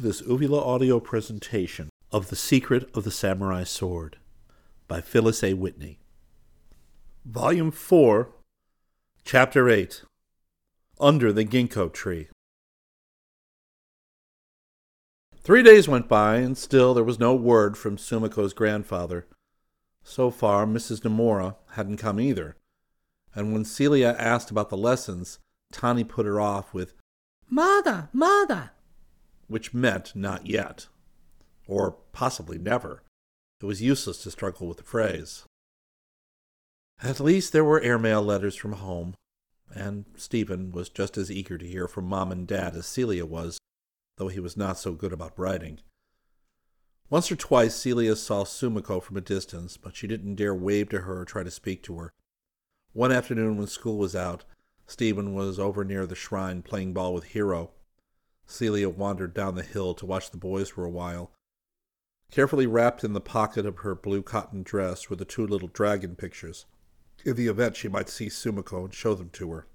This Uvula audio presentation of The Secret of the Samurai Sword by Phyllis A. Whitney. Volume 4, Chapter 8 Under the Ginkgo Tree. Three days went by, and still there was no word from Sumiko's grandfather. So far, Mrs. Nomura hadn't come either, and when Celia asked about the lessons, Tani put her off with, Mada, mada, which meant not yet, or possibly never. It was useless to struggle with the phrase. At least there were airmail letters from home, and Stephen was just as eager to hear from Mom and Dad as Celia was, though he was not so good about writing. Once or twice Celia saw Sumiko from a distance, but she didn't dare wave to her or try to speak to her. One afternoon when school was out, Stephen was over near the shrine playing ball with Hiro, Celia wandered down the hill to watch the boys for a while. Carefully wrapped in the pocket of her blue cotton dress were the two little dragon pictures, in the event she might see Sumiko and show them to her.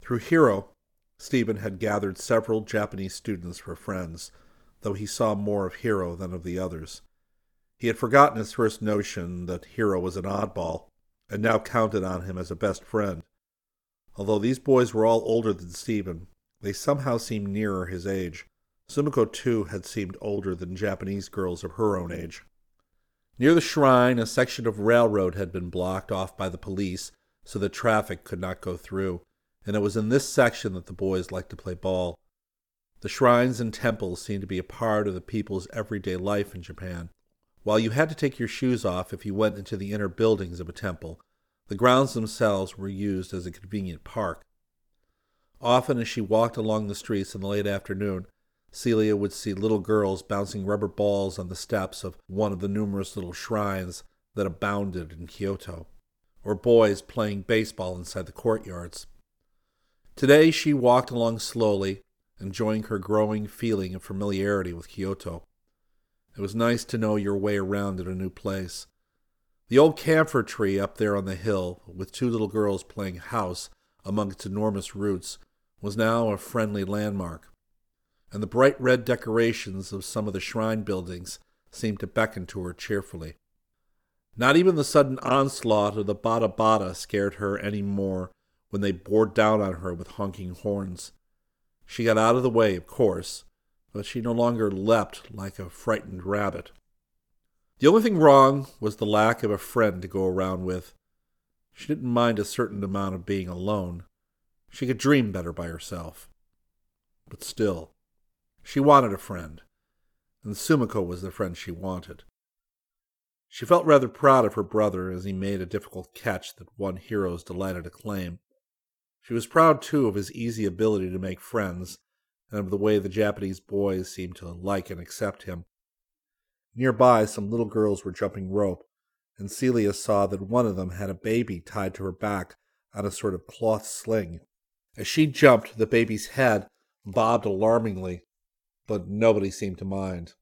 Through Hiro, Stephen had gathered several Japanese students for friends, though he saw more of Hiro than of the others. He had forgotten his first notion that Hiro was an oddball, and now counted on him as a best friend. Although these boys were all older than Stephen, they somehow seemed nearer his age. Sumiko, too, had seemed older than Japanese girls of her own age. Near the shrine, a section of railroad had been blocked off by the police so that traffic could not go through, and it was in this section that the boys liked to play ball. The shrines and temples seemed to be a part of the people's everyday life in Japan. While you had to take your shoes off if you went into the inner buildings of a temple, the grounds themselves were used as a convenient park. Often, as she walked along the streets in the late afternoon, Celia would see little girls bouncing rubber balls on the steps of one of the numerous little shrines that abounded in Kyoto, or boys playing baseball inside the courtyards. Today she walked along slowly, enjoying her growing feeling of familiarity with Kyoto. It was nice to know your way around in a new place. The old camphor tree up there on the hill, with two little girls playing house among its enormous roots, was now a friendly landmark, and the bright red decorations of some of the shrine buildings seemed to beckon to her cheerfully. Not even the sudden onslaught of the Bada Bada scared her any more when they bore down on her with honking horns. She got out of the way, of course, but she no longer leapt like a frightened rabbit. The only thing wrong was the lack of a friend to go around with. She didn't mind a certain amount of being alone. She could dream better by herself. But still, she wanted a friend, and Sumiko was the friend she wanted. She felt rather proud of her brother as he made a difficult catch that won Hiro's delighted acclaim. She was proud, too, of his easy ability to make friends, and of the way the Japanese boys seemed to like and accept him. Nearby, some little girls were jumping rope, and Celia saw that one of them had a baby tied to her back on a sort of cloth sling. As she jumped, the baby's head bobbed alarmingly, but nobody seemed to mind,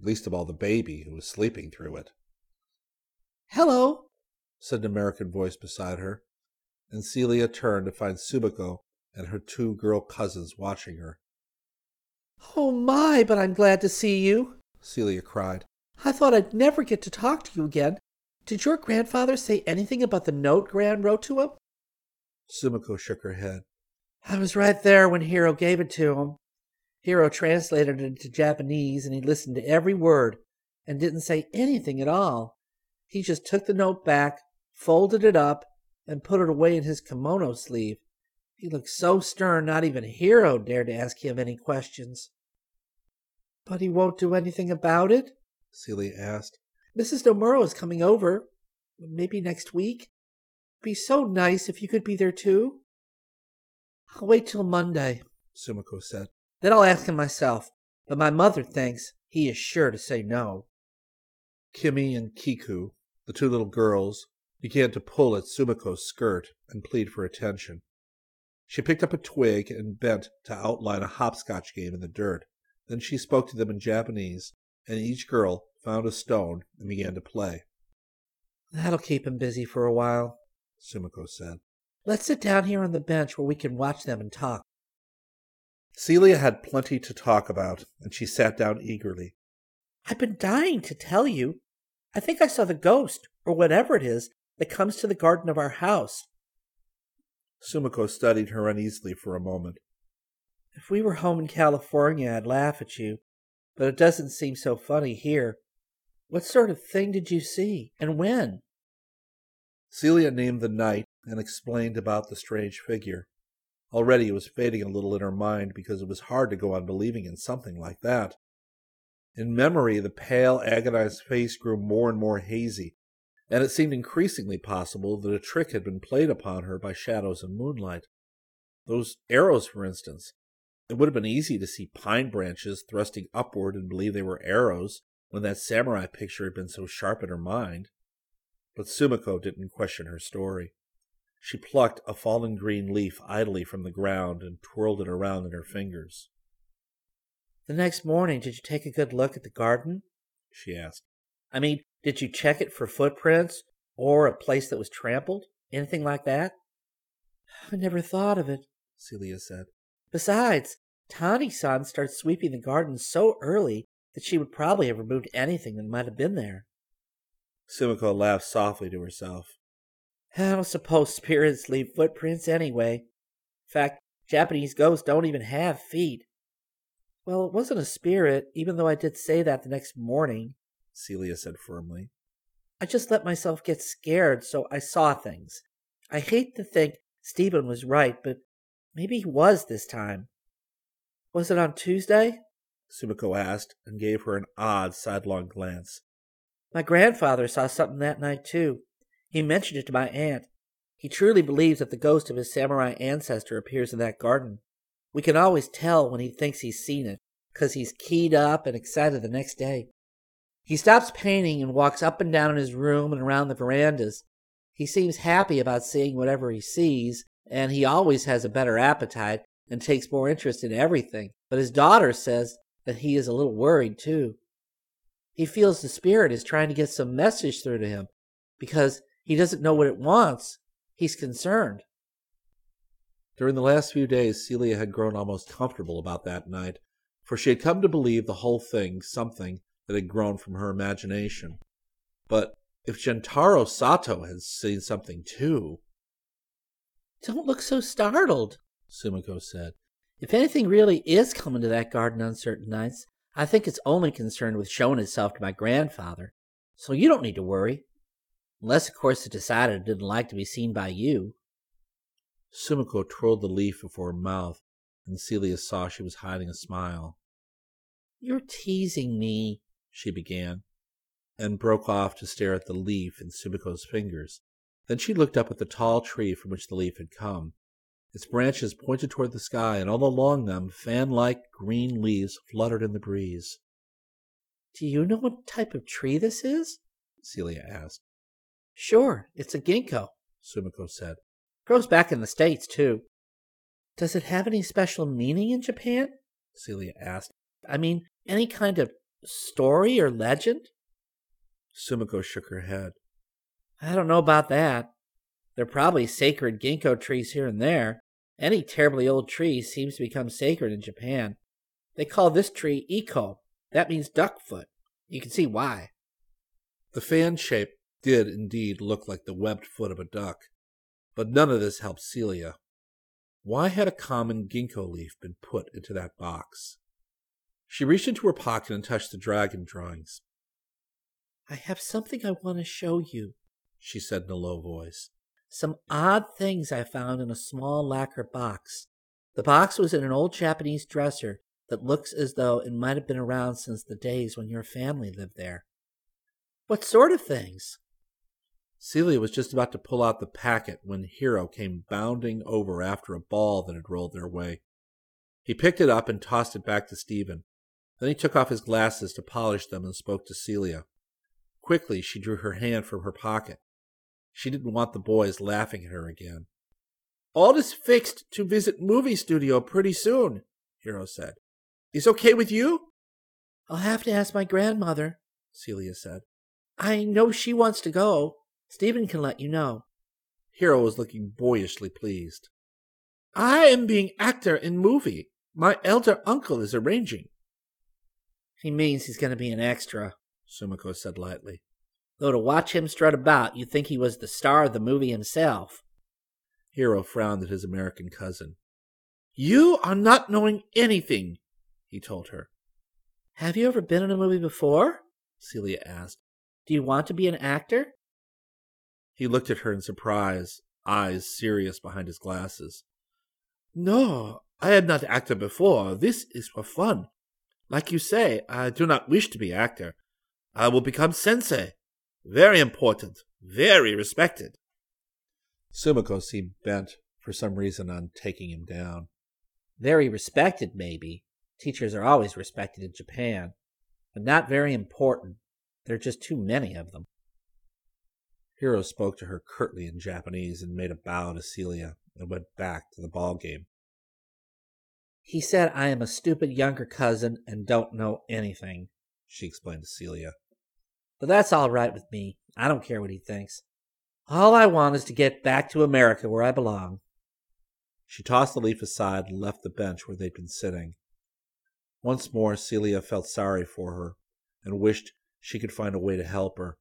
least of all the baby who was sleeping through it. Hello, said an American voice beside her, and Celia turned to find Sumiko and her two girl cousins watching her. Oh my, but I'm glad to see you, Celia cried. I thought I'd never get to talk to you again. Did your grandfather say anything about the note Gran wrote to him? Sumiko shook her head. I was right there when Hiro gave it to him. Hiro translated it into Japanese and he listened to every word and didn't say anything at all. He just took the note back, folded it up, and put it away in his kimono sleeve. He looked so stern not even Hiro dared to ask him any questions. But he won't do anything about it? Celia asked. Mrs. Nomura is coming over. Maybe next week. It'd be so nice if you could be there too. I'll wait till Monday, Sumiko said. Then I'll ask him myself. But my mother thinks he is sure to say no. Kimi and Kiku, the two little girls, began to pull at Sumiko's skirt and plead for attention. She picked up a twig and bent to outline a hopscotch game in the dirt. Then she spoke to them in Japanese, and each girl found a stone and began to play. That'll keep him busy for a while, Sumiko said. Let's sit down here on the bench where we can watch them and talk. Celia had plenty to talk about, and she sat down eagerly. I've been dying to tell you. I think I saw the ghost, or whatever it is, that comes to the garden of our house. Sumiko studied her uneasily for a moment. If we were home in California, I'd laugh at you, but it doesn't seem so funny here. What sort of thing did you see, and when? Celia named the night and explained about the strange figure. Already it was fading a little in her mind because it was hard to go on believing in something like that. In memory, the pale, agonized face grew more and more hazy, and it seemed increasingly possible that a trick had been played upon her by shadows and moonlight. Those arrows, for instance. It would have been easy to see pine branches thrusting upward and believe they were arrows when that samurai picture had been so sharp in her mind. But Sumiko didn't question her story. She plucked a fallen green leaf idly from the ground and twirled it around in her fingers. The next morning, did you take a good look at the garden? she asked. I mean, did you check it for footprints or a place that was trampled? Anything like that? I never thought of it, Celia said. Besides, Tani san starts sweeping the garden so early that she would probably have removed anything that might have been there. Sumiko laughed softly to herself. I don't suppose spirits leave footprints anyway. In fact, Japanese ghosts don't even have feet. Well, it wasn't a spirit, even though I did say that the next morning, Celia said firmly. I just let myself get scared, so I saw things. I hate to think Stephen was right, but maybe he was this time. Was it on Tuesday? Sumiko asked, and gave her an odd, sidelong glance. My grandfather saw something that night, too. He mentioned it to my aunt. He truly believes that the ghost of his samurai ancestor appears in that garden. We can always tell when he thinks he's seen it, because he's keyed up and excited the next day. He stops painting and walks up and down in his room and around the verandas. He seems happy about seeing whatever he sees, and he always has a better appetite and takes more interest in everything. But his daughter says that he is a little worried, too. He feels the spirit is trying to get some message through to him because he doesn't know what it wants. He's concerned. During the last few days, Celia had grown almost comfortable about that night, for she had come to believe the whole thing something that had grown from her imagination. But if Gentaro Sato had seen something too. Don't look so startled, Sumiko said. If anything really is coming to that garden on certain nights, I think it's only concerned with showing itself to my grandfather. So you don't need to worry. Unless, of course, it decided it didn't like to be seen by you. Sumiko twirled the leaf before her mouth, and Celia saw she was hiding a smile. You're teasing me, she began, and broke off to stare at the leaf in Sumiko's fingers. Then she looked up at the tall tree from which the leaf had come. Its branches pointed toward the sky, and all along them fan like green leaves fluttered in the breeze. Do you know what type of tree this is? Celia asked. Sure, it's a ginkgo, Sumiko said. Grows back in the States, too. Does it have any special meaning in Japan? Celia asked. I mean, any kind of story or legend? Sumiko shook her head. I don't know about that. There are probably sacred ginkgo trees here and there. Any terribly old tree seems to become sacred in Japan. They call this tree Icho. That means duck foot. You can see why. The fan shape did indeed look like the webbed foot of a duck, but none of this helped Celia. Why had a common ginkgo leaf been put into that box? She reached into her pocket and touched the dragon drawings. I have something I want to show you, she said in a low voice. Some odd things I found in a small lacquer box. The box was in an old Japanese dresser that looks as though it might have been around since the days when your family lived there. What sort of things? Celia was just about to pull out the packet when Hiro came bounding over after a ball that had rolled their way. He picked it up and tossed it back to Stephen. Then he took off his glasses to polish them and spoke to Celia. Quickly, she drew her hand from her pocket. She didn't want the boys laughing at her again. All is fixed to visit movie studio pretty soon, Hiro said. Is okay with you? I'll have to ask my grandmother, Celia said. I know she wants to go. Stephen can let you know. Hiro was looking boyishly pleased. I am being actor in movie, My elder uncle is arranging. He means he's going to be an extra, Sumiko said lightly. Though to watch him strut about, you'd think he was the star of the movie himself. Hiro frowned at his American cousin. You are not knowing anything, he told her. Have you ever been in a movie before? Celia asked. Do you want to be an actor? He looked at her in surprise, eyes serious behind his glasses. No, I had not acted before. This is for fun. Like you say, I do not wish to be actor. I will become sensei. Very important, very respected. Sumiko seemed bent for some reason on taking him down. Very respected, maybe. Teachers are always respected in Japan, but not very important. There are just too many of them. Hiro spoke to her curtly in Japanese and made a bow to Celia and went back to the ball game. He said I am a stupid younger cousin and don't know anything, she explained to Celia. But that's all right with me. I don't care what he thinks. All I want is to get back to America where I belong. She tossed the leaf aside and left the bench where they'd been sitting. Once more, Celia felt sorry for her and wished she could find a way to help her.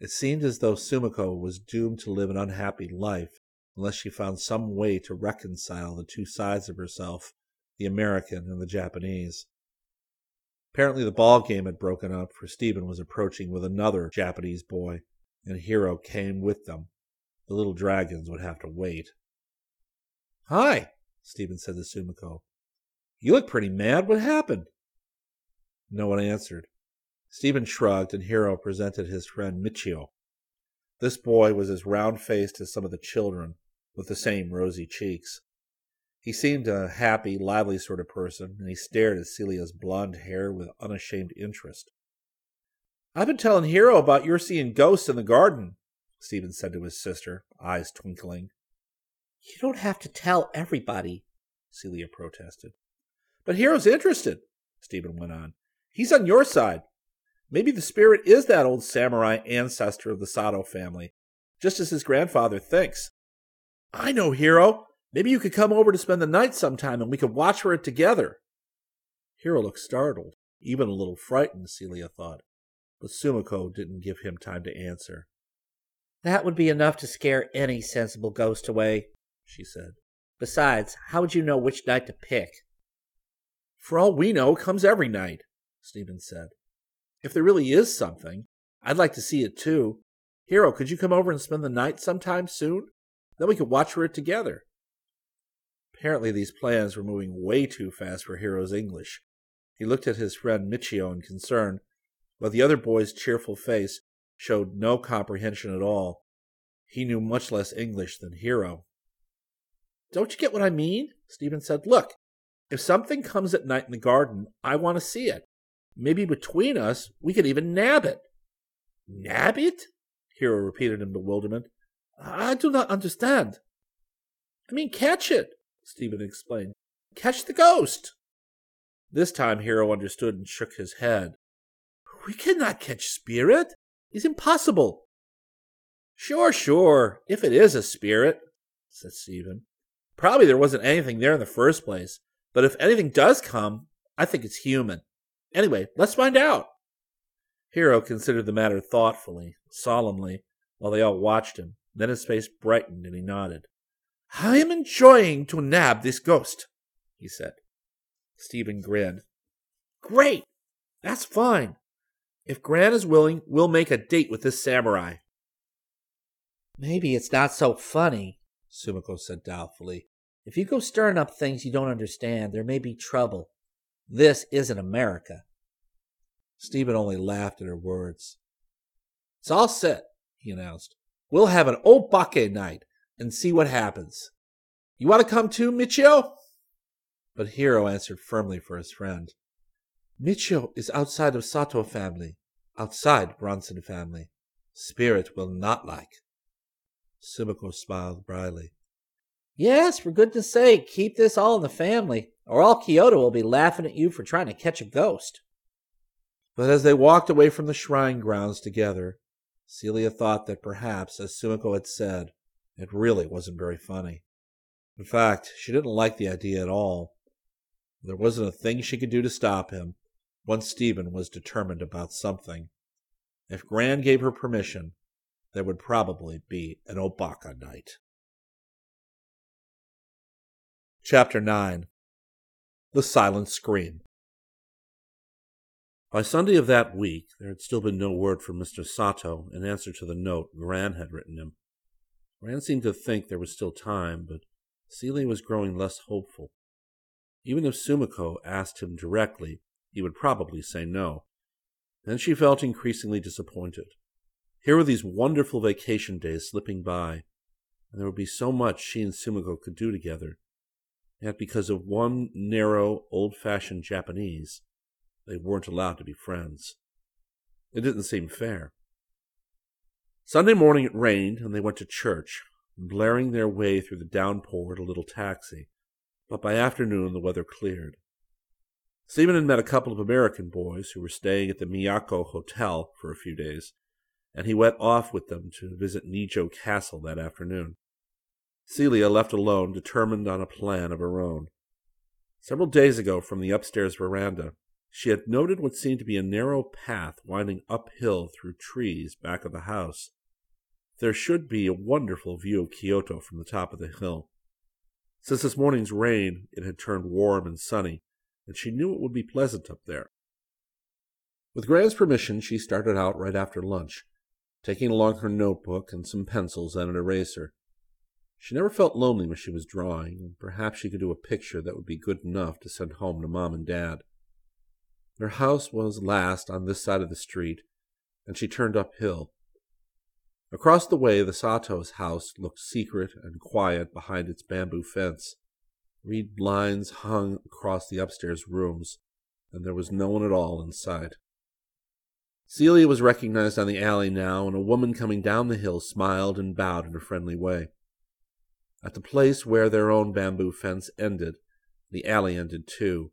It seemed as though Sumiko was doomed to live an unhappy life unless she found some way to reconcile the two sides of herself, the American and the Japanese. Apparently the ball game had broken up, for Stephen was approaching with another Japanese boy, and Hiro came with them. The little dragons would have to wait. Hi, Stephen said to Sumiko. You look pretty mad. What happened? No one answered. Stephen shrugged, and Hiro presented his friend Michio. This boy was as round faced as some of the children, with the same rosy cheeks. He seemed a happy, lively sort of person, and he stared at Celia's blonde hair with unashamed interest. I've been telling Hiro about your seeing ghosts in the garden, Stephen said to his sister, eyes twinkling. You don't have to tell everybody, Celia protested. But Hiro's interested, Stephen went on. He's on your side. Maybe the spirit is that old samurai ancestor of the Sato family, just as his grandfather thinks. I know, Hiro. Maybe you could come over to spend the night sometime and we could watch for it together. Hiro looked startled, even a little frightened, Celia thought, but Sumiko didn't give him time to answer. That would be enough to scare any sensible ghost away, she said. Besides, how would you know which night to pick? For all we know, it comes every night, Stephen said. If there really is something, I'd like to see it too. Hiro, could you come over and spend the night sometime soon? Then we could watch for it together. Apparently, these plans were moving way too fast for Hiro's English. He looked at his friend Michio in concern, but the other boy's cheerful face showed no comprehension at all. He knew much less English than Hiro. Don't you get what I mean? Stephen said. Look, if something comes at night in the garden, I want to see it. Maybe between us, we could even nab it. Nab it? Hiro repeated in bewilderment. I do not understand. I mean, catch it, Stephen explained. Catch the ghost. This time Hiro understood and shook his head. We cannot catch spirit. It's impossible. Sure, sure, if it is a spirit, said Stephen. Probably there wasn't anything there in the first place, but if anything does come, I think it's human. Anyway, let's find out. Hiro considered the matter thoughtfully, solemnly, while they all watched him. Then his face brightened and he nodded. I am enjoying to nab this ghost, he said. Stephen grinned. Great! That's fine. If Gran is willing, we'll make a date with this samurai. Maybe it's not so funny, Sumiko said doubtfully. If you go stirring up things you don't understand, there may be trouble. This isn't America. Stephen only laughed at her words. It's all set, he announced. We'll have an obake night and see what happens. You want to come too, Michio? But Hiro answered firmly for his friend. Michio is outside of Sato family, outside Bronson family. Spirit will not like. Sumiko smiled wryly. Yes, for goodness sake, keep this all in the family, or all Kyoto will be laughing at you for trying to catch a ghost. But as they walked away from the shrine grounds together, Celia thought that perhaps, as Sumiko had said, it really wasn't very funny. In fact, she didn't like the idea at all. There wasn't a thing she could do to stop him. Once Stephen was determined about something. If Gran gave her permission, there would probably be an Obake night. Chapter 9 The Silent Scream By Sunday of that week, there had still been no word from Mr. Sato in answer to the note Gran had written him. Gran seemed to think there was still time, but Celia was growing less hopeful. Even if Sumiko asked him directly, he would probably say no. Then she felt increasingly disappointed. Here were these wonderful vacation days slipping by, and there would be so much she and Sumiko could do together. Yet because of one narrow, old-fashioned Japanese, they weren't allowed to be friends. It didn't seem fair. Sunday morning it rained, and they went to church, blaring their way through the downpour in a little taxi. But by afternoon the weather cleared. Stephen had met a couple of American boys who were staying at the Miyako Hotel for a few days, and he went off with them to visit Nijo Castle that afternoon. Celia, left alone, determined on a plan of her own. Several days ago, from the upstairs veranda, she had noted what seemed to be a narrow path winding uphill through trees back of the house. There should be a wonderful view of Kyoto from the top of the hill. Since this morning's rain, it had turned warm and sunny, and she knew it would be pleasant up there. With Gran's permission, she started out right after lunch, taking along her notebook and some pencils and an eraser. She never felt lonely when she was drawing, and perhaps she could do a picture that would be good enough to send home to Mom and Dad. Their house was last on this side of the street, and she turned uphill. Across the way, the Sato's house looked secret and quiet behind its bamboo fence. Reed blinds hung across the upstairs rooms, and there was no one at all inside. Celia was recognized on the alley now, and a woman coming down the hill smiled and bowed in a friendly way. At the place where their own bamboo fence ended, the alley ended too,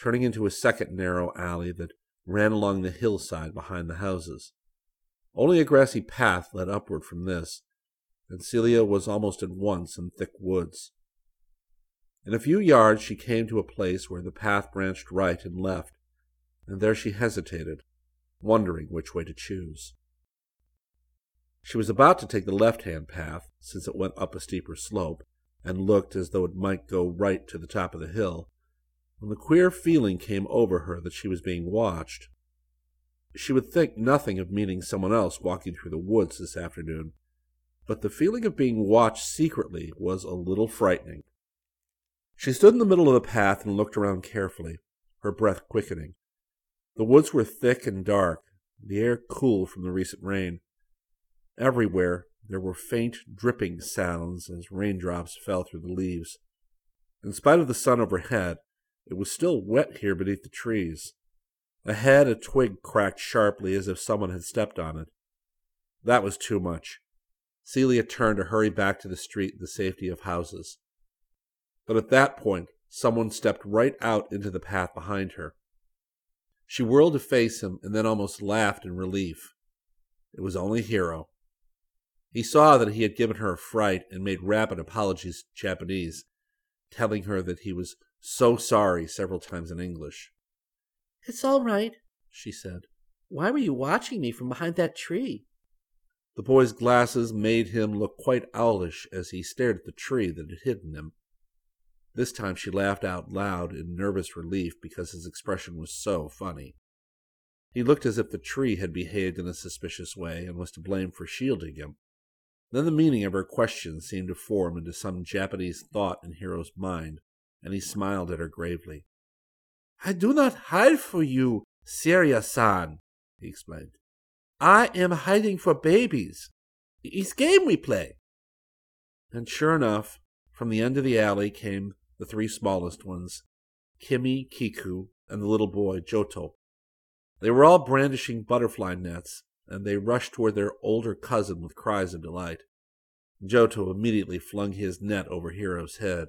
turning into a second narrow alley that ran along the hillside behind the houses. Only a grassy path led upward from this, and Celia was almost at once in thick woods. In a few yards she came to a place where the path branched right and left, and there she hesitated, wondering which way to choose. She was about to take the left-hand path, since it went up a steeper slope, and looked as though it might go right to the top of the hill, when the queer feeling came over her that she was being watched. She would think nothing of meeting someone else walking through the woods this afternoon, but the feeling of being watched secretly was a little frightening. She stood in the middle of the path and looked around carefully, her breath quickening. The woods were thick and dark, the air cool from the recent rain. Everywhere there were faint dripping sounds as raindrops fell through the leaves. In spite of the sun overhead, it was still wet here beneath the trees. Ahead, a twig cracked sharply as if someone had stepped on it. That was too much. Celia turned to hurry back to the street in the safety of houses. But at that point, someone stepped right out into the path behind her. She whirled to face him and then almost laughed in relief. It was only Hiro. He saw that he had given her a fright and made rapid apologies in Japanese, telling her that he was so sorry several times in English. It's all right, she said. Why were you watching me from behind that tree? The boy's glasses made him look quite owlish as he stared at the tree that had hidden him. This time she laughed out loud in nervous relief because his expression was so funny. He looked as if the tree had behaved in a suspicious way and was to blame for shielding him. Then the meaning of her question seemed to form into some Japanese thought in Hiro's mind, and he smiled at her gravely. I do not hide for you, Seria-san, he explained. I am hiding for babies. It's game we play. And sure enough, from the end of the alley came the three smallest ones, Kimi, Kiku, and the little boy, Joto. They were all brandishing butterfly nets, and they rushed toward their older cousin with cries of delight. Joto immediately flung his net over Hiro's head,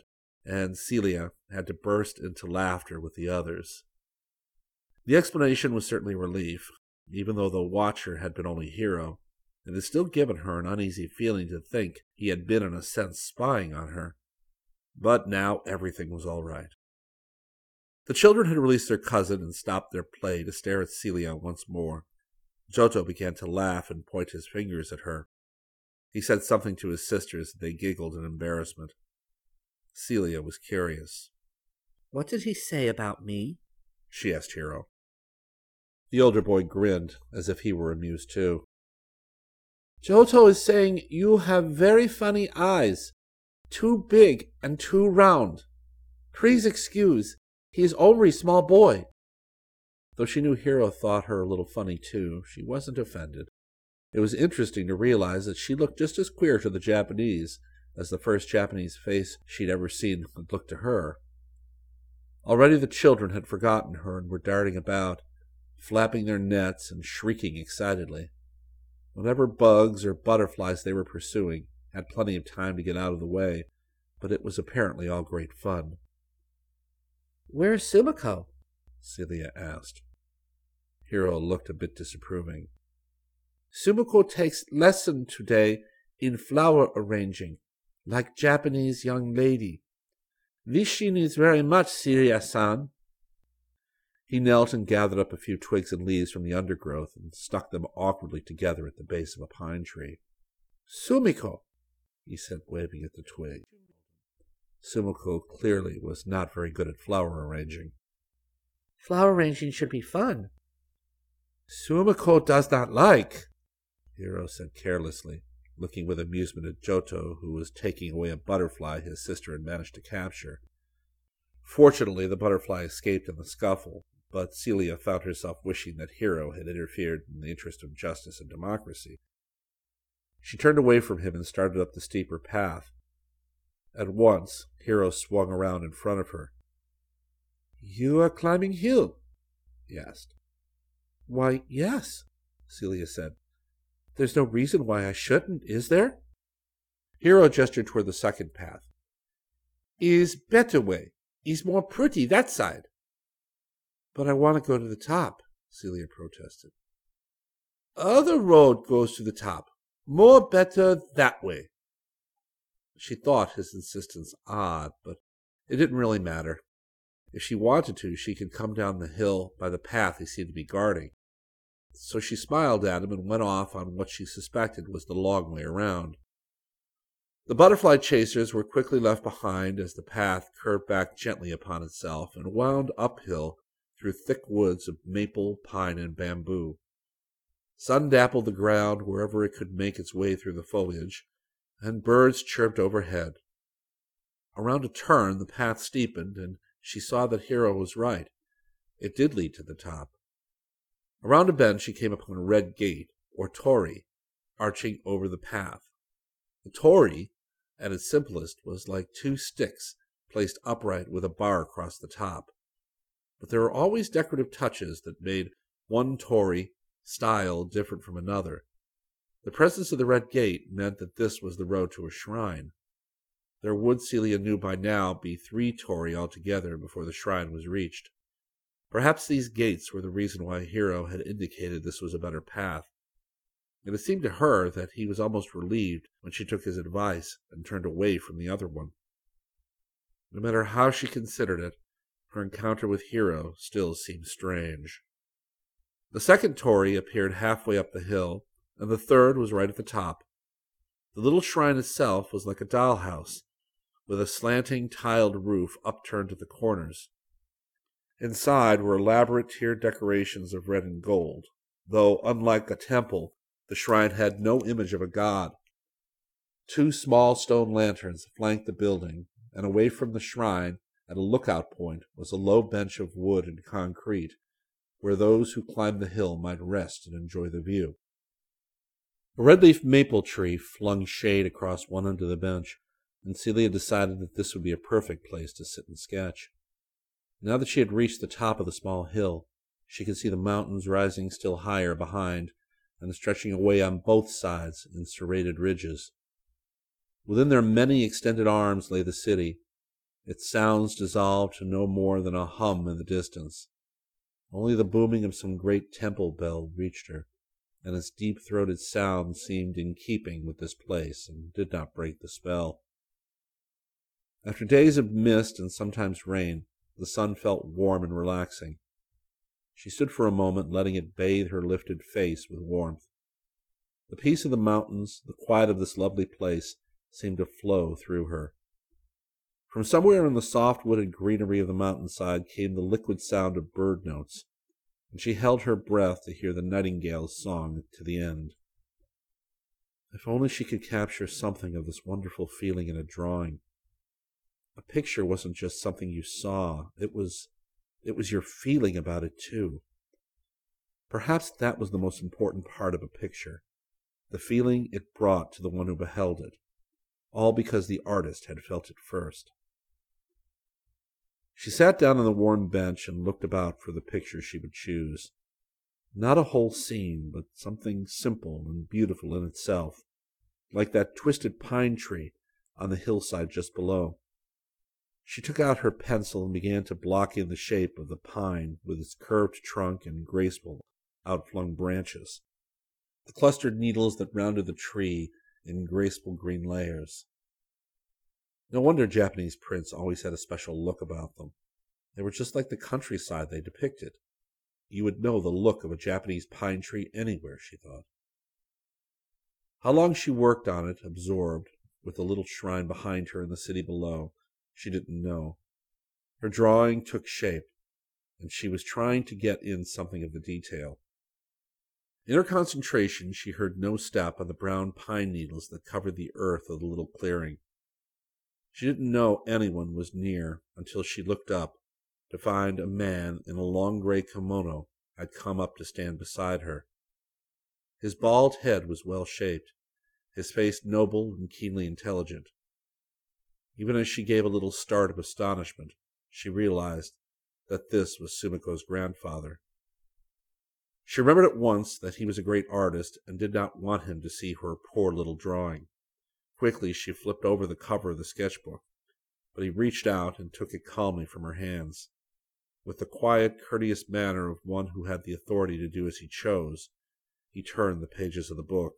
and Celia had to burst into laughter with the others. The explanation was certainly relief, even though the watcher had been only Hiro, And it still given her an uneasy feeling to think he had been in a sense spying on her. But now everything was all right. The children had released their cousin and stopped their play to stare at Celia once more. Giotto began to laugh and point his fingers at her. He said something to his sisters, and they giggled in embarrassment. Celia was curious. What did he say about me? she asked Hiro. The older boy grinned, as if he were amused too. Giotto is saying you have very funny eyes, too big and too round. Please excuse, he is only small boy. Though she knew Hiro thought her a little funny too, she wasn't offended. It was interesting to realize that she looked just as queer to the Japanese as the first Japanese face she'd ever seen had looked to her. Already the children had forgotten her and were darting about, flapping their nets and shrieking excitedly. Whatever bugs or butterflies they were pursuing had plenty of time to get out of the way, but it was apparently all great fun. Where's Sumiko? Celia asked. Hiro looked a bit disapproving. Sumiko takes lesson today in flower arranging, like Japanese young lady. Wishing is very much Celia-san. He knelt and gathered up a few twigs and leaves from the undergrowth and stuck them awkwardly together at the base of a pine tree. Sumiko, he said, waving at the twig. Sumiko clearly was not very good at flower arranging. Flower arranging should be fun. Sumiko does not like, Hiro said carelessly, looking with amusement at Giotto, who was taking away a butterfly his sister had managed to capture. Fortunately, the butterfly escaped in the scuffle, but Celia found herself wishing that Hiro had interfered in the interest of justice and democracy. She turned away from him and started up the steeper path. At once, Hiro swung around in front of her. You are climbing hill? he asked. Why, yes, Celia said. There's no reason why I shouldn't, is there? Hiro gestured toward the second path. Is better way. Is more pretty that side. But I want to go to the top, Celia protested. Other road goes to the top. More better that way. She thought his insistence odd, but it didn't really matter. If she wanted to, she could come down the hill by the path he seemed to be guarding. So she smiled at him and went off on what she suspected was the long way around. The butterfly chasers were quickly left behind as the path curved back gently upon itself and wound uphill through thick woods of maple, pine, and bamboo. Sun dappled the ground wherever it could make its way through the foliage, and birds chirped overhead. Around a turn the path steepened, and she saw that Hiro was right. It did lead to the top. Around a bend she came upon a red gate, or torii, arching over the path. The torii, at its simplest, was like two sticks placed upright with a bar across the top. But there were always decorative touches that made one torii style different from another. The presence of the red gate meant that this was the road to a shrine. There would, Celia knew by now, be three torii altogether before the shrine was reached. Perhaps these gates were the reason why Hiro had indicated this was a better path. And it seemed to her that he was almost relieved when she took his advice and turned away from the other one. No matter how she considered it, her encounter with Hiro still seemed strange. The second torii appeared halfway up the hill, and the third was right at the top. The little shrine itself was like a dollhouse, with a slanting tiled roof upturned at the corners. Inside were elaborate tiered decorations of red and gold, though, unlike a temple, the shrine had no image of a god. Two small stone lanterns flanked the building, and away from the shrine, at a lookout point, was a low bench of wood and concrete, where those who climbed the hill might rest and enjoy the view. A red-leaf maple tree flung shade across one end of the bench, and Celia decided that this would be a perfect place to sit and sketch. Now that she had reached the top of the small hill, she could see the mountains rising still higher behind and stretching away on both sides in serrated ridges. Within their many extended arms lay the city, its sounds dissolved to no more than a hum in the distance. Only the booming of some great temple bell reached her, and its deep-throated sound seemed in keeping with this place and did not break the spell. After days of mist and sometimes rain, the sun felt warm and relaxing. She stood for a moment, letting it bathe her lifted face with warmth. The peace of the mountains, the quiet of this lovely place, seemed to flow through her. From somewhere in the soft wooded greenery of the mountainside came the liquid sound of bird notes, and she held her breath to hear the nightingale's song to the end. If only she could capture something of this wonderful feeling in a drawing. A picture wasn't just something you saw, it was it was your feeling about it too. Perhaps that was the most important part of a picture, the feeling it brought to the one who beheld it, all because the artist had felt it first. She sat down on the worn bench and looked about for the picture she would choose. Not a whole scene, but something simple and beautiful in itself, like that twisted pine tree on the hillside just below. She took out her pencil and began to block in the shape of the pine with its curved trunk and graceful, outflung branches, the clustered needles that rounded the tree in graceful green layers. No wonder Japanese prints always had a special look about them. They were just like the countryside they depicted. You would know the look of a Japanese pine tree anywhere, she thought. How long she worked on it, absorbed, with the little shrine behind her in the city below, she didn't know. Her drawing took shape, and she was trying to get in something of the detail. In her concentration, she heard no step on the brown pine needles that covered the earth of the little clearing. She didn't know anyone was near until she looked up to find a man in a long gray kimono had come up to stand beside her. His bald head was well shaped, his face noble and keenly intelligent. Even as she gave a little start of astonishment, she realized that this was Sumiko's grandfather. She remembered at once that he was a great artist and did not want him to see her poor little drawing. Quickly she flipped over the cover of the sketchbook, but he reached out and took it calmly from her hands. With the quiet, courteous manner of one who had the authority to do as he chose, he turned the pages of the book.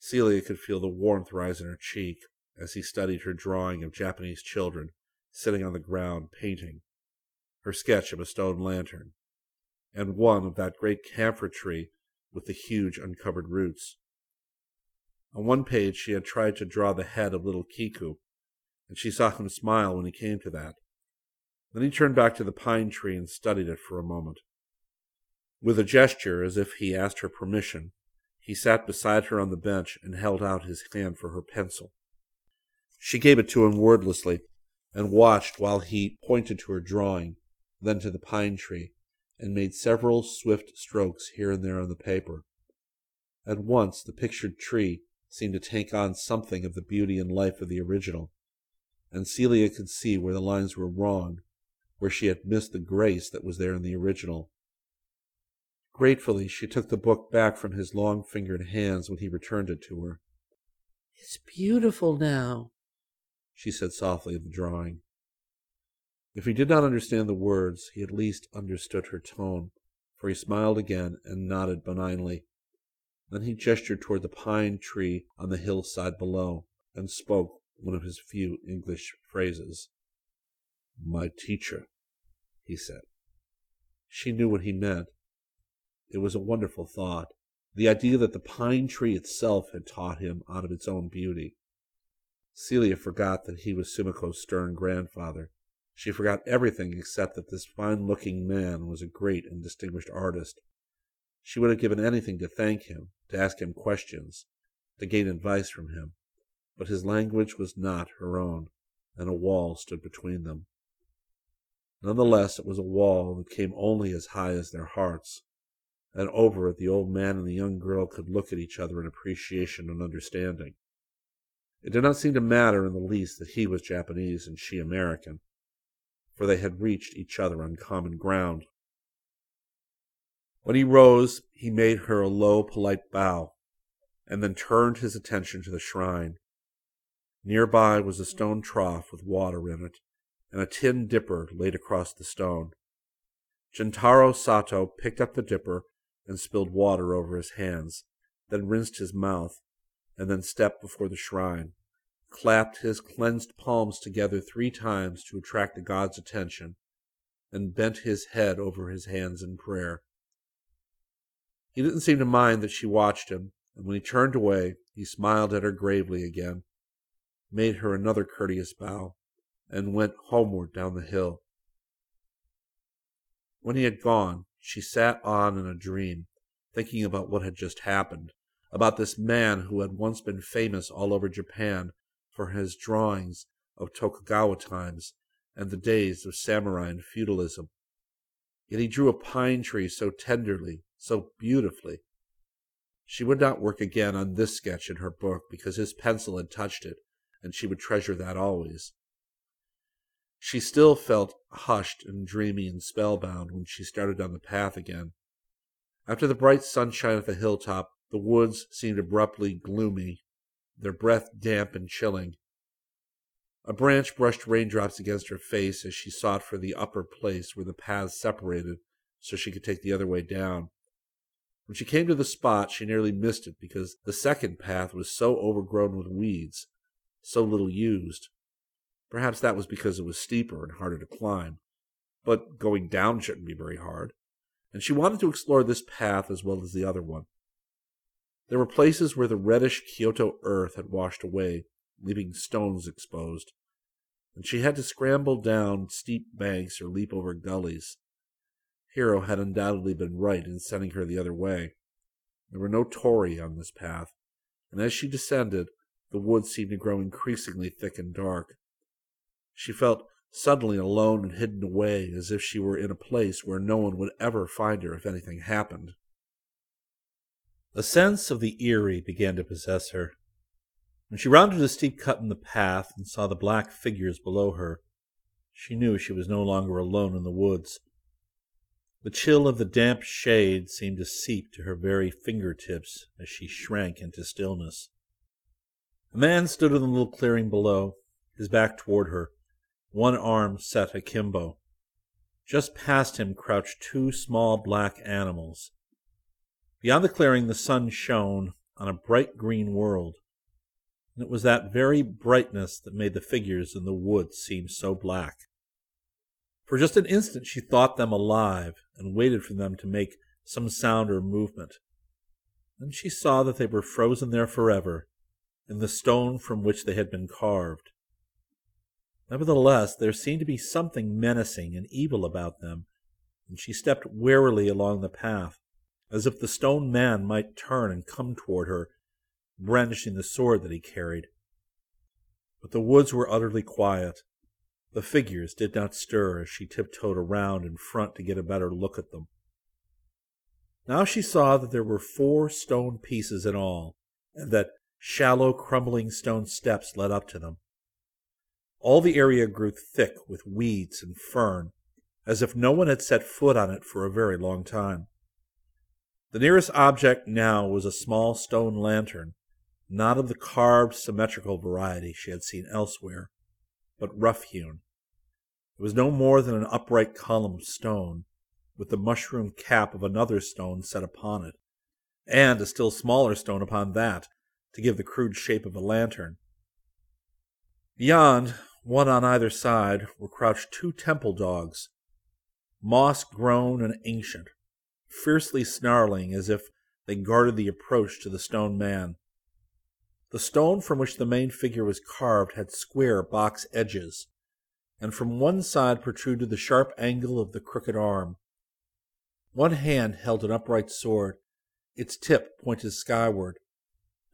Celia could feel the warmth rise in her cheek as he studied her drawing of Japanese children sitting on the ground painting, her sketch of a stone lantern, and one of that great camphor tree with the huge uncovered roots. On one page she had tried to draw the head of little Kiku, and she saw him smile when he came to that. Then he turned back to the pine tree and studied it for a moment. With a gesture as if he asked her permission, he sat beside her on the bench and held out his hand for her pencil. She gave it to him wordlessly and watched while he pointed to her drawing, then to the pine tree, and made several swift strokes here and there on the paper. At once the pictured tree seemed to take on something of the beauty and life of the original, and Celia could see where the lines were wrong, where she had missed the grace that was there in the original. Gratefully, she took the book back from his long fingered hands when he returned it to her. It's beautiful now, she said softly of the drawing. If he did not understand the words, he at least understood her tone, for he smiled again and nodded benignly. Then he gestured toward the pine tree on the hillside below, and spoke one of his few English phrases. My teacher, he said. She knew what he meant. It was a wonderful thought, the idea that the pine tree itself had taught him out of its own beauty. Celia forgot that he was Sumiko's stern grandfather. She forgot everything except that this fine looking man was a great and distinguished artist. She would have given anything to thank him, to ask him questions, to gain advice from him, but his language was not her own, and a wall stood between them. Nonetheless, it was a wall that came only as high as their hearts, and over it the old man and the young girl could look at each other in appreciation and understanding. It did not seem to matter in the least that he was Japanese and she American, for they had reached each other on common ground. When he rose, he made her a low, polite bow, and then turned his attention to the shrine. Near by was a stone trough with water in it, and a tin dipper laid across the stone. Gentaro Sato picked up the dipper and spilled water over his hands, then rinsed his mouth, and then stepped before the shrine, clapped his cleansed palms together three times to attract the god's attention, and bent his head over his hands in prayer. He didn't seem to mind that she watched him, and when he turned away, he smiled at her gravely again, made her another courteous bow, and went homeward down the hill. When he had gone, she sat on in a dream, thinking about what had just happened, about this man who had once been famous all over Japan for his drawings of Tokugawa times and the days of samurai and feudalism. Yet he drew a pine tree so tenderly, so beautifully. She would not work again on this sketch in her book because his pencil had touched it, and she would treasure that always. She still felt hushed and dreamy and spellbound when she started down the path again. After the bright sunshine at the hilltop, the woods seemed abruptly gloomy, their breath damp and chilling. A branch brushed raindrops against her face as she sought for the upper place where the paths separated so she could take the other way down. When she came to the spot, she nearly missed it because the second path was so overgrown with weeds, so little used. Perhaps that was because it was steeper and harder to climb, but going down shouldn't be very hard, and she wanted to explore this path as well as the other one. There were places where the reddish Kyoto earth had washed away, leaving stones exposed, and she had to scramble down steep banks or leap over gullies. Hiro had undoubtedly been right in sending her the other way. There were no torii on this path, and as she descended, the woods seemed to grow increasingly thick and dark. She felt suddenly alone and hidden away, as if she were in a place where no one would ever find her if anything happened. A sense of the eerie began to possess her. When she rounded a steep cut in the path and saw the black figures below her, she knew she was no longer alone in the woods. The chill of the damp shade seemed to seep to her very fingertips as she shrank into stillness. A man stood in the little clearing below, his back toward her, one arm set akimbo. Just past him crouched two small black animals. Beyond the clearing, the sun shone on a bright green world, and it was that very brightness that made the figures in the wood seem so black. For just an instant she thought them alive and waited for them to make some sound or movement. Then she saw that they were frozen there forever in the stone from which they had been carved. Nevertheless, there seemed to be something menacing and evil about them, and she stepped warily along the path, as if the stone man might turn and come toward her, brandishing the sword that he carried. But the woods were utterly quiet. The figures did not stir as she tiptoed around in front to get a better look at them. Now she saw that there were four stone pieces in all, and that shallow, crumbling stone steps led up to them. All the area grew thick with weeds and fern, as if no one had set foot on it for a very long time. The nearest object now was a small stone lantern, not of the carved symmetrical variety she had seen elsewhere, but rough hewn. It was no more than an upright column of stone, with the mushroom cap of another stone set upon it, and a still smaller stone upon that, to give the crude shape of a lantern. Beyond, one on either side, were crouched two temple dogs, moss grown and ancient, fiercely snarling as if they guarded the approach to the stone man. The stone from which the main figure was carved had square box edges, and from one side protruded the sharp angle of the crooked arm. One hand held an upright sword, its tip pointed skyward,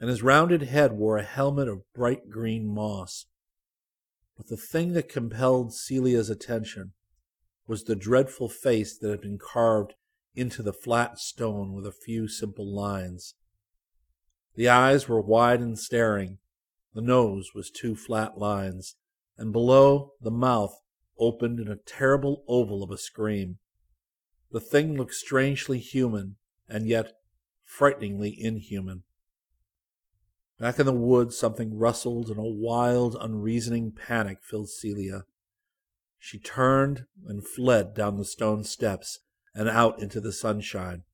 and his rounded head wore a helmet of bright green moss. But the thing that compelled Celia's attention was the dreadful face that had been carved into the flat stone with a few simple lines. The eyes were wide and staring, the nose was two flat lines, and below the mouth opened in a terrible oval of a scream. The thing looked strangely human and yet frighteningly inhuman. Back in the woods, something rustled, and a wild, unreasoning panic filled Celia. She turned and fled down the stone steps and out into the sunshine,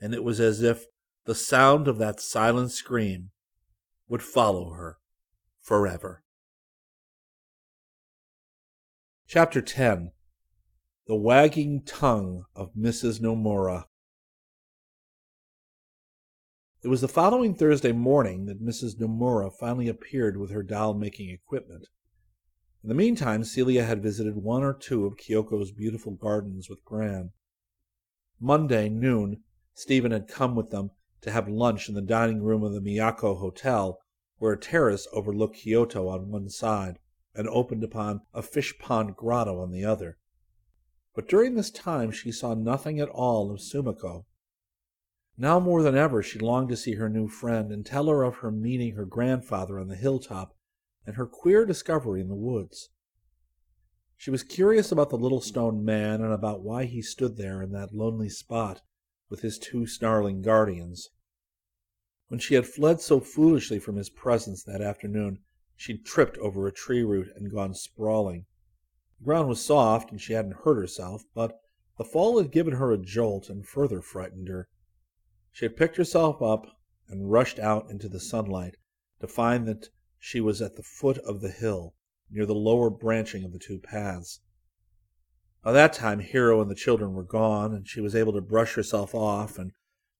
and it was as if the sound of that silent scream would follow her forever. Chapter 10 The Wagging Tongue of Mrs. Nomura. It was the following Thursday morning that Mrs. Nomura finally appeared with her doll making equipment. In the meantime, Celia had visited one or two of Kyoto's beautiful gardens with Gran. Monday noon, Stephen had come with them to have lunch in the dining room of the Miyako Hotel, where a terrace overlooked Kyoto on one side and opened upon a fish pond grotto on the other. But during this time she saw nothing at all of Sumiko. Now more than ever she longed to see her new friend and tell her of her meeting her grandfather on the hilltop and her queer discovery in the woods. She was curious about the little stone man and about why he stood there in that lonely spot with his two snarling guardians. When she had fled so foolishly from his presence that afternoon, she would tripped over a tree root and gone sprawling. The ground was soft and she hadn't hurt herself, but the fall had given her a jolt and further frightened her. She had picked herself up and rushed out into the sunlight to find that she was at the foot of the hill, near the lower branching of the two paths. By that time Hiro and the children were gone, and she was able to brush herself off and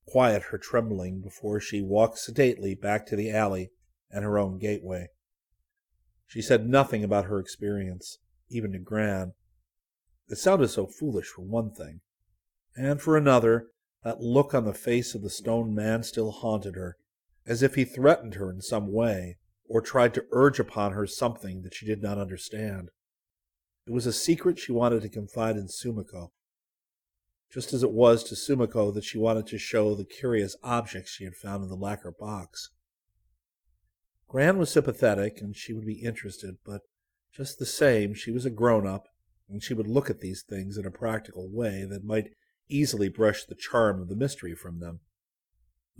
quiet her trembling before she walked sedately back to the alley and her own gateway. She said nothing about her experience, even to Gran. It sounded so foolish for one thing, and for another, that look on the face of the stone man still haunted her, as if he threatened her in some way, or tried to urge upon her something that she did not understand. It was a secret she wanted to confide in Sumiko, just as it was to Sumiko that she wanted to show the curious objects she had found in the lacquer box. Gran was sympathetic and she would be interested, but just the same, she was a grown up and she would look at these things in a practical way that might easily brush the charm of the mystery from them.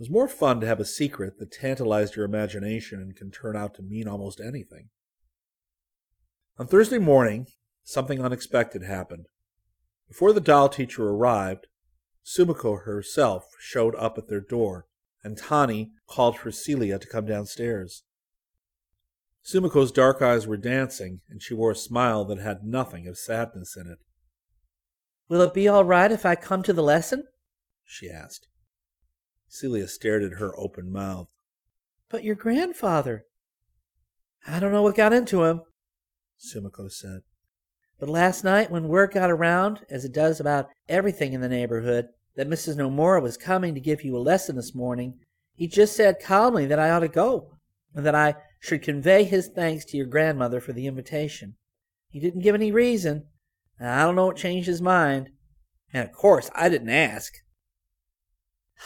It was more fun to have a secret that tantalized your imagination and can turn out to mean almost anything. On Thursday morning, something unexpected happened. Before the doll teacher arrived, Sumiko herself showed up at their door, and Tani called for Celia to come downstairs. Sumiko's dark eyes were dancing, and she wore a smile that had nothing of sadness in it. Will it be all right if I come to the lesson? she asked. Celia stared at her open mouthed. But your grandfather. I don't know what got into him, Sumiko said. But last night, when word got around, as it does about everything in the neighborhood, that Mrs. Nomura was coming to give you a lesson this morning, he just said calmly that I ought to go, and that I should convey his thanks to your grandmother for the invitation. He didn't give any reason, and I don't know what changed his mind. And of course, I didn't ask.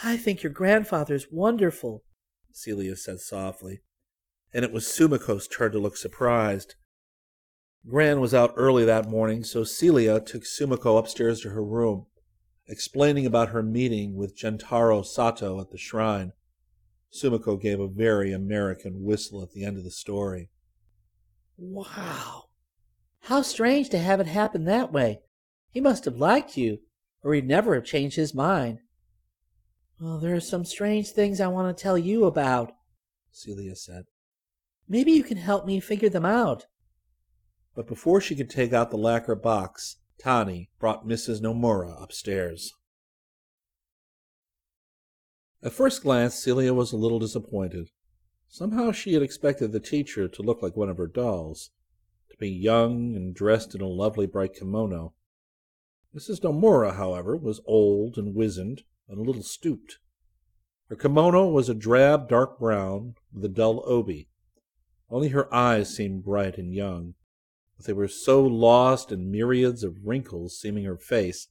I think your grandfather's wonderful, Celia said softly, and it was Sumiko's turn to look surprised. Gran was out early that morning, so Celia took Sumiko upstairs to her room, explaining about her meeting with Gentaro Sato at the shrine. Sumiko gave a very American whistle at the end of the story. Wow! How strange to have it happen that way. He must have liked you, or he'd never have changed his mind. Well, there are some strange things I want to tell you about, Celia said. Maybe you can help me figure them out. But before she could take out the lacquer box, Tani brought Mrs. Nomura upstairs. At first glance, Celia was a little disappointed. Somehow she had expected the teacher to look like one of her dolls, to be young and dressed in a lovely bright kimono. Mrs. Nomura, however, was old and wizened and a little stooped. Her kimono was a drab dark brown with a dull obi. Only her eyes seemed bright and young but they were so lost in myriads of wrinkles seaming her face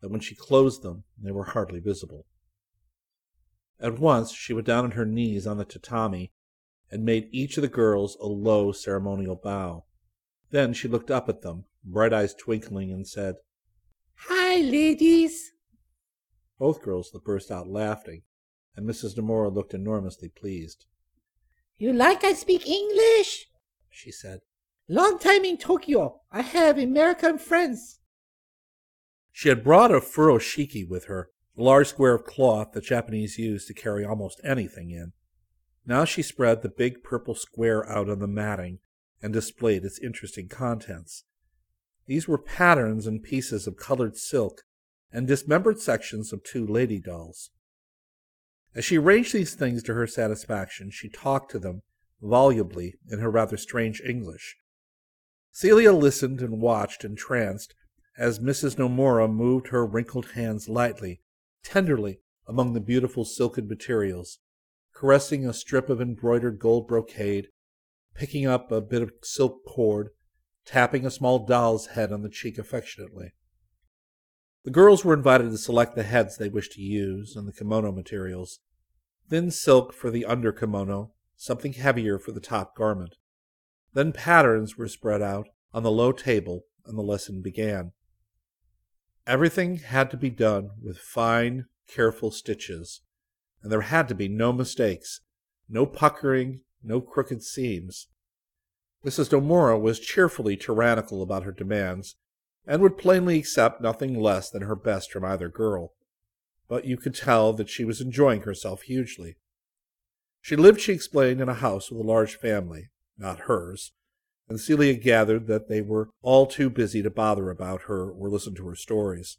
that when she closed them they were hardly visible. At once she went down on her knees on the tatami and made each of the girls a low ceremonial bow. Then she looked up at them, bright eyes twinkling, and said, Hi, ladies. Both girls burst out laughing, and Mrs. Nomura looked enormously pleased. You like I speak English? she said. Long time in Tokyo. I have American friends. She had brought a furoshiki with her, a large square of cloth that Japanese use to carry almost anything in. Now she spread the big purple square out on the matting and displayed its interesting contents. These were patterns and pieces of colored silk and dismembered sections of two lady dolls. As she arranged these things to her satisfaction, she talked to them volubly in her rather strange English. Celia listened and watched entranced as Mrs. Nomura moved her wrinkled hands lightly, tenderly among the beautiful silken materials, caressing a strip of embroidered gold brocade, picking up a bit of silk cord, tapping a small doll's head on the cheek affectionately. The girls were invited to select the heads they wished to use and the kimono materials. Thin silk for the under kimono, something heavier for the top garment. Then patterns were spread out on the low table and the lesson began. Everything had to be done with fine, careful stitches, and there had to be no mistakes, no puckering, no crooked seams. Mrs. Nomura was cheerfully tyrannical about her demands, and would plainly accept nothing less than her best from either girl. But you could tell that she was enjoying herself hugely. She lived, she explained, in a house with a large family, not hers, and Celia gathered that they were all too busy to bother about her or listen to her stories.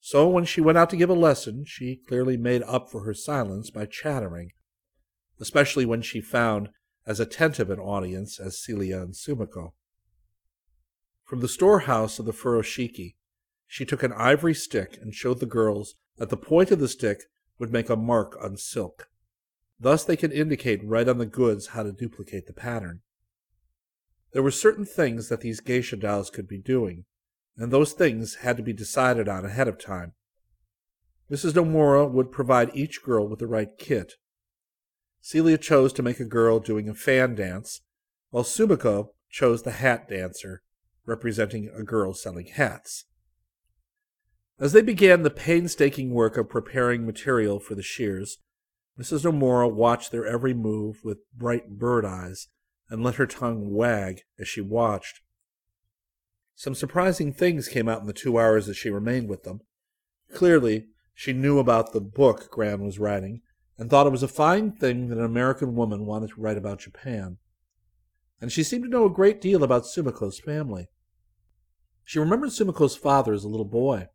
So when she went out to give a lesson, she clearly made up for her silence by chattering, especially when she found as attentive an audience as Celia and Sumiko. From the storehouse of the furoshiki, she took an ivory stick and showed the girls that the point of the stick would make a mark on silk. Thus they could indicate right on the goods how to duplicate the pattern. There were certain things that these geisha dolls could be doing, and those things had to be decided on ahead of time. Mrs. Nomura would provide each girl with the right kit. Celia chose to make a girl doing a fan dance, while Sumiko chose the hat dancer, representing a girl selling hats. As they began the painstaking work of preparing material for the shears, Mrs. Nomura watched their every move with bright bird eyes and let her tongue wag as she watched. Some surprising things came out in the two hours that she remained with them. Clearly, she knew about the book Gran was writing and thought it was a fine thing that an American woman wanted to write about Japan. And she seemed to know a great deal about Sumiko's family. She remembered Sumiko's father as a little boy,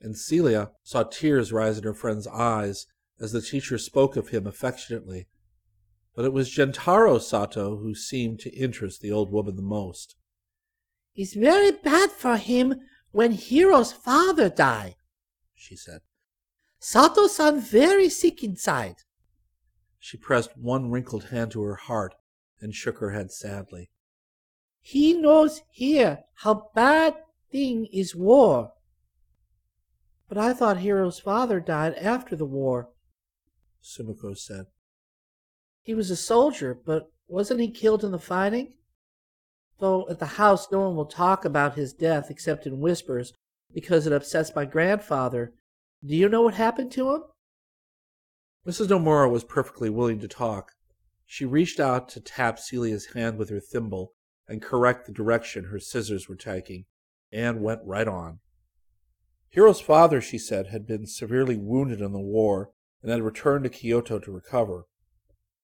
and Celia saw tears rise in her friend's eyes as the teacher spoke of him affectionately. But it was Gentaro Sato who seemed to interest the old woman the most. It's very bad for him when Hiro's father died, she said. Sato-san very sick inside. She pressed one wrinkled hand to her heart and shook her head sadly. He knows here how bad thing is war. But I thought Hiro's father died after the war, Sumiko said. He was a soldier, but wasn't he killed in the fighting? Though at the house no one will talk about his death except in whispers because it upsets my grandfather. Do you know what happened to him? Mrs. Nomura was perfectly willing to talk. She reached out to tap Celia's hand with her thimble and correct the direction her scissors were taking and went right on. Hiro's father, she said, had been severely wounded in the war and had returned to Kyoto to recover.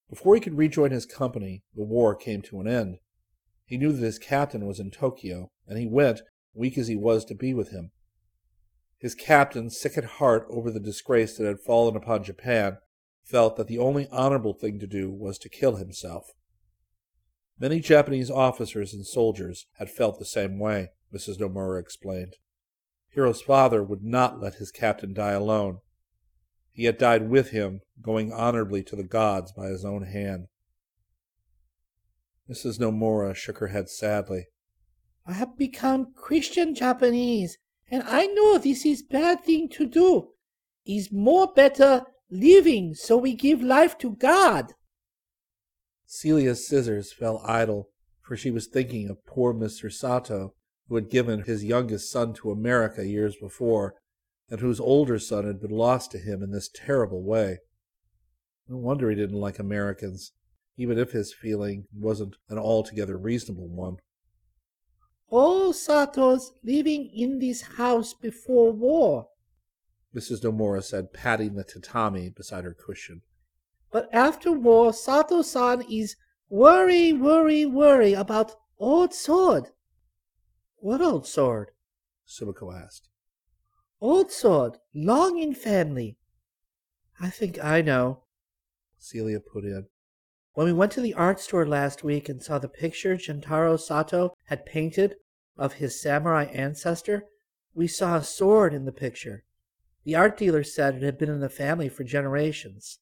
Before he could rejoin his company, the war came to an end. He knew that his captain was in Tokyo, and he went, weak as he was, to be with him. His captain, sick at heart over the disgrace that had fallen upon Japan, felt that the only honorable thing to do was to kill himself. Many Japanese officers and soldiers had felt the same way. Mrs. Nomura explained. Hiro's father would not let his captain die alone. He had died with him, going honorably to the gods by his own hand. Mrs. Nomura shook her head sadly. I have become Christian Japanese, and I know this is bad thing to do. Is more better living so we give life to God. Celia's scissors fell idle, for she was thinking of poor Mr. Sato, who had given his youngest son to America years before, and whose older son had been lost to him in this terrible way. No wonder he didn't like Americans, even if his feeling wasn't an altogether reasonable one. All Sato's living in this house before war, Mrs. Nomura said, patting the tatami beside her cushion. But after war, Sato-san is worry, worry, worry about old sword. What old sword? Sumiko asked. Old sword, long in family. I think I know, Celia put in. When we went to the art store last week and saw the picture Gentaro Sato had painted of his samurai ancestor, we saw a sword in the picture. The art dealer said it had been in the family for generations.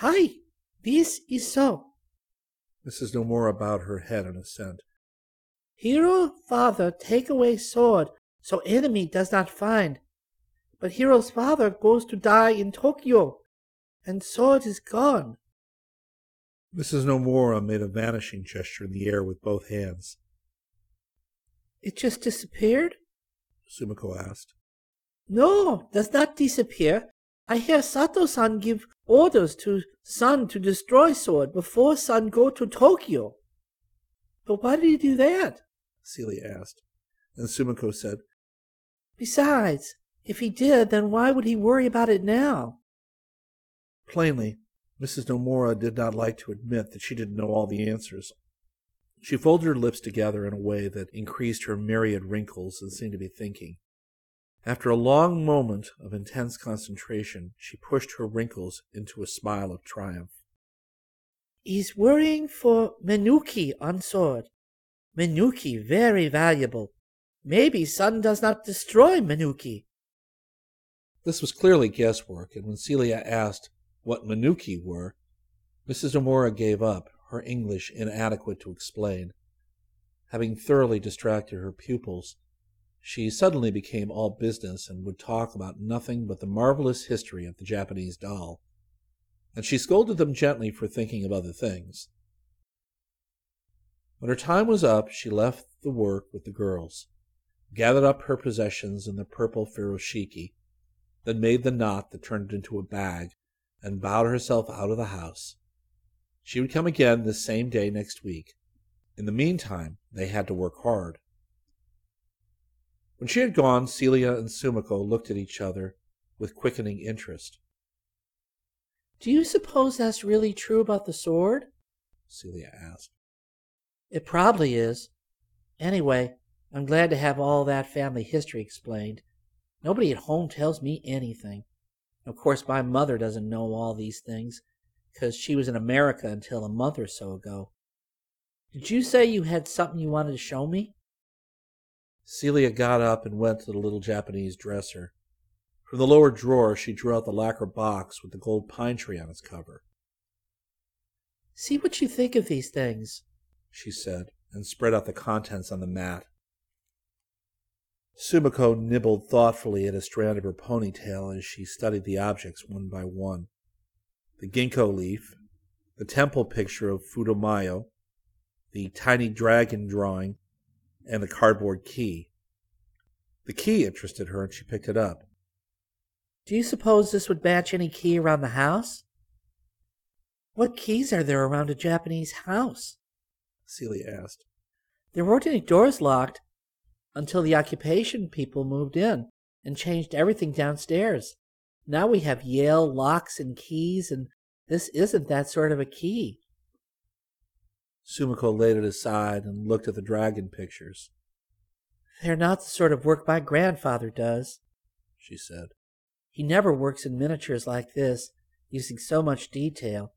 Hi, this is so. Mrs. Nomura bowed her head in assent. Hiro father take away sword so enemy does not find. But Hiro's father goes to die in Tokyo, and sword is gone. Mrs. Nomura made a vanishing gesture in the air with both hands. It just disappeared? Sumiko asked. No, does not disappear. I hear Sato-san give orders to Son to destroy sword before Son go to Tokyo. But why did he do that? Celia asked. And Sumiko said, Besides, if he did, then why would he worry about it now? Plainly, Mrs. Nomura did not like to admit that she didn't know all the answers. She folded her lips together in a way that increased her myriad wrinkles and seemed to be thinking. After a long moment of intense concentration, she pushed her wrinkles into a smile of triumph. He's worrying for Menuki on sword. Menuki very valuable. Maybe Son does not destroy Menuki. This was clearly guesswork, and when Celia asked what Menuki were, Mrs. Nomura gave up, her English inadequate to explain. Having thoroughly distracted her pupils, she suddenly became all business and would talk about nothing but the marvelous history of the Japanese doll. And she scolded them gently for thinking of other things. When her time was up, she left the work with the girls, gathered up her possessions in the purple furoshiki, then made the knot that turned it into a bag, and bowed herself out of the house. She would come again this same day next week. In the meantime, they had to work hard. When she had gone, Celia and Sumiko looked at each other with quickening interest. Do you suppose that's really true about the sword? Celia asked. It probably is. Anyway, I'm glad to have all that family history explained. Nobody at home tells me anything. Of course, my mother doesn't know all these things, because she was in America until a month or so ago. Did you say you had something you wanted to show me? Celia got up and went to the little Japanese dresser. From the lower drawer, she drew out the lacquer box with the gold pine tree on its cover. See what you think of these things, she said, and spread out the contents on the mat. Sumiko nibbled thoughtfully at a strand of her ponytail as she studied the objects one by one. The ginkgo leaf, the temple picture of Fudomayo, the tiny dragon drawing, and the cardboard key. The key interested her and she picked it up. Do you suppose this would match any key around the house? What keys are there around a Japanese house? Celia asked. There weren't any doors locked, until the occupation people moved in and changed everything downstairs. Now we have Yale locks and keys, and this isn't that sort of a key. Sumiko laid it aside and looked at the dragon pictures. They're not the sort of work my grandfather does, she said. He never works in miniatures like this, using so much detail.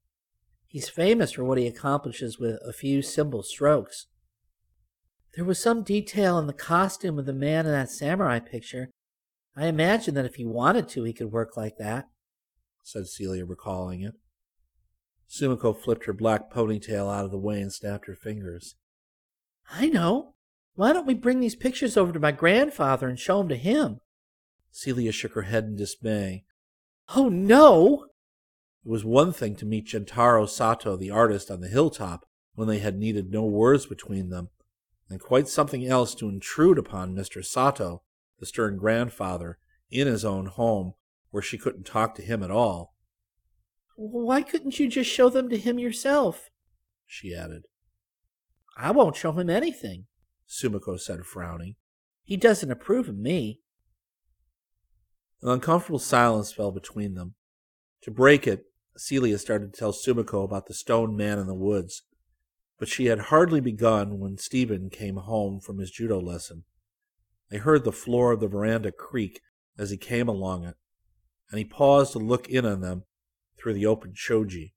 He's famous for what he accomplishes with a few simple strokes. There was some detail in the costume of the man in that samurai picture. I imagine that if he wanted to, he could work like that, said Celia, recalling it. Sumiko flipped her black ponytail out of the way and snapped her fingers. I know. Why don't we bring these pictures over to my grandfather and show them to him? Celia shook her head in dismay. Oh, no! It was one thing to meet Gentaro Sato, the artist, on the hilltop when they had needed no words between them, and quite something else to intrude upon Mr. Sato, the stern grandfather, in his own home, where she couldn't talk to him at all. Why couldn't you just show them to him yourself? she added. I won't show him anything, Sumiko said, frowning. He doesn't approve of me. An uncomfortable silence fell between them. To break it, Celia started to tell Sumiko about the stone man in the woods, but she had hardly begun when Stephen came home from his judo lesson. They heard the floor of the veranda creak as he came along it, and he paused to look in on them through the open shoji.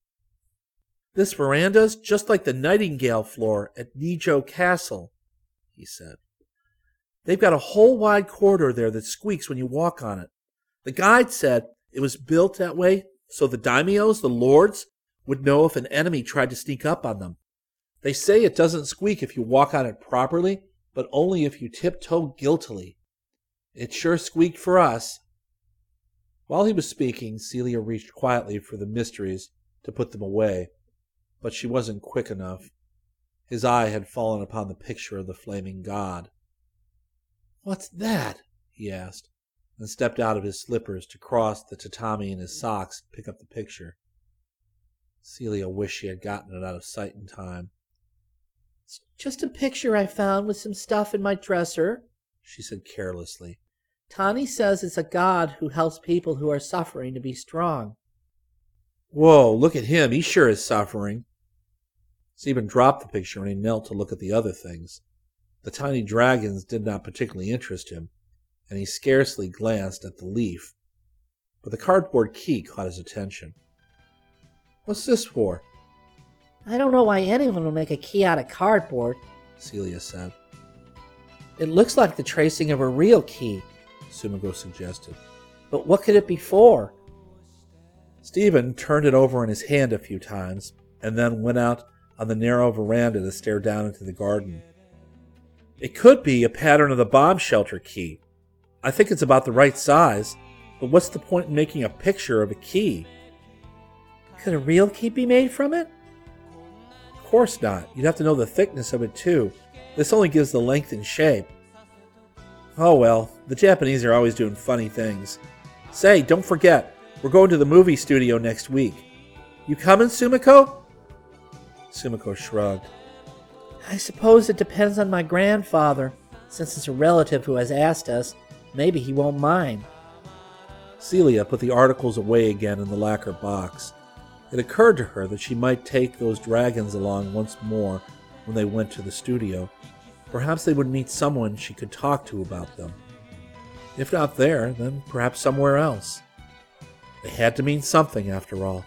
This veranda's just like the Nightingale floor at Nijo Castle, he said. They've got a whole wide corridor there that squeaks when you walk on it. The guide said it was built that way so the daimios, the lords, would know if an enemy tried to sneak up on them. They say it doesn't squeak if you walk on it properly, but only if you tiptoe guiltily. It sure squeaked for us. While he was speaking, Celia reached quietly for the mysteries to put them away, but she wasn't quick enough. His eye had fallen upon the picture of the flaming god. What's that? he asked, and stepped out of his slippers to cross the tatami in his socks and pick up the picture. Celia wished she had gotten it out of sight in time. It's just a picture I found with some stuff in my dresser, she said carelessly. Tani says it's a god who helps people who are suffering to be strong. Whoa, look at him. He sure is suffering. Stephen dropped the picture and he knelt to look at the other things. The tiny dragons did not particularly interest him, and he scarcely glanced at the leaf. But the cardboard key caught his attention. What's this for? I don't know why anyone would make a key out of cardboard, Celia said. It looks like the tracing of a real key, Sumiko suggested. But what could it be for? Stephen turned it over in his hand a few times and then went out on the narrow veranda to stare down into the garden. It could be a pattern of the bomb shelter key. I think it's about the right size, but what's the point in making a picture of a key? Could a real key be made from it? Of course not. You'd have to know the thickness of it too. This only gives the length and shape. Oh well, the Japanese are always doing funny things. Say, don't forget, we're going to the movie studio next week. You coming, Sumiko? Sumiko shrugged. I suppose it depends on my grandfather. Since it's a relative who has asked us, maybe he won't mind. Celia put the articles away again in the lacquer box. It occurred to her that she might take those dragons along once more when they went to the studio. Perhaps they would meet someone she could talk to about them. If not there, then perhaps somewhere else. They had to mean something, after all.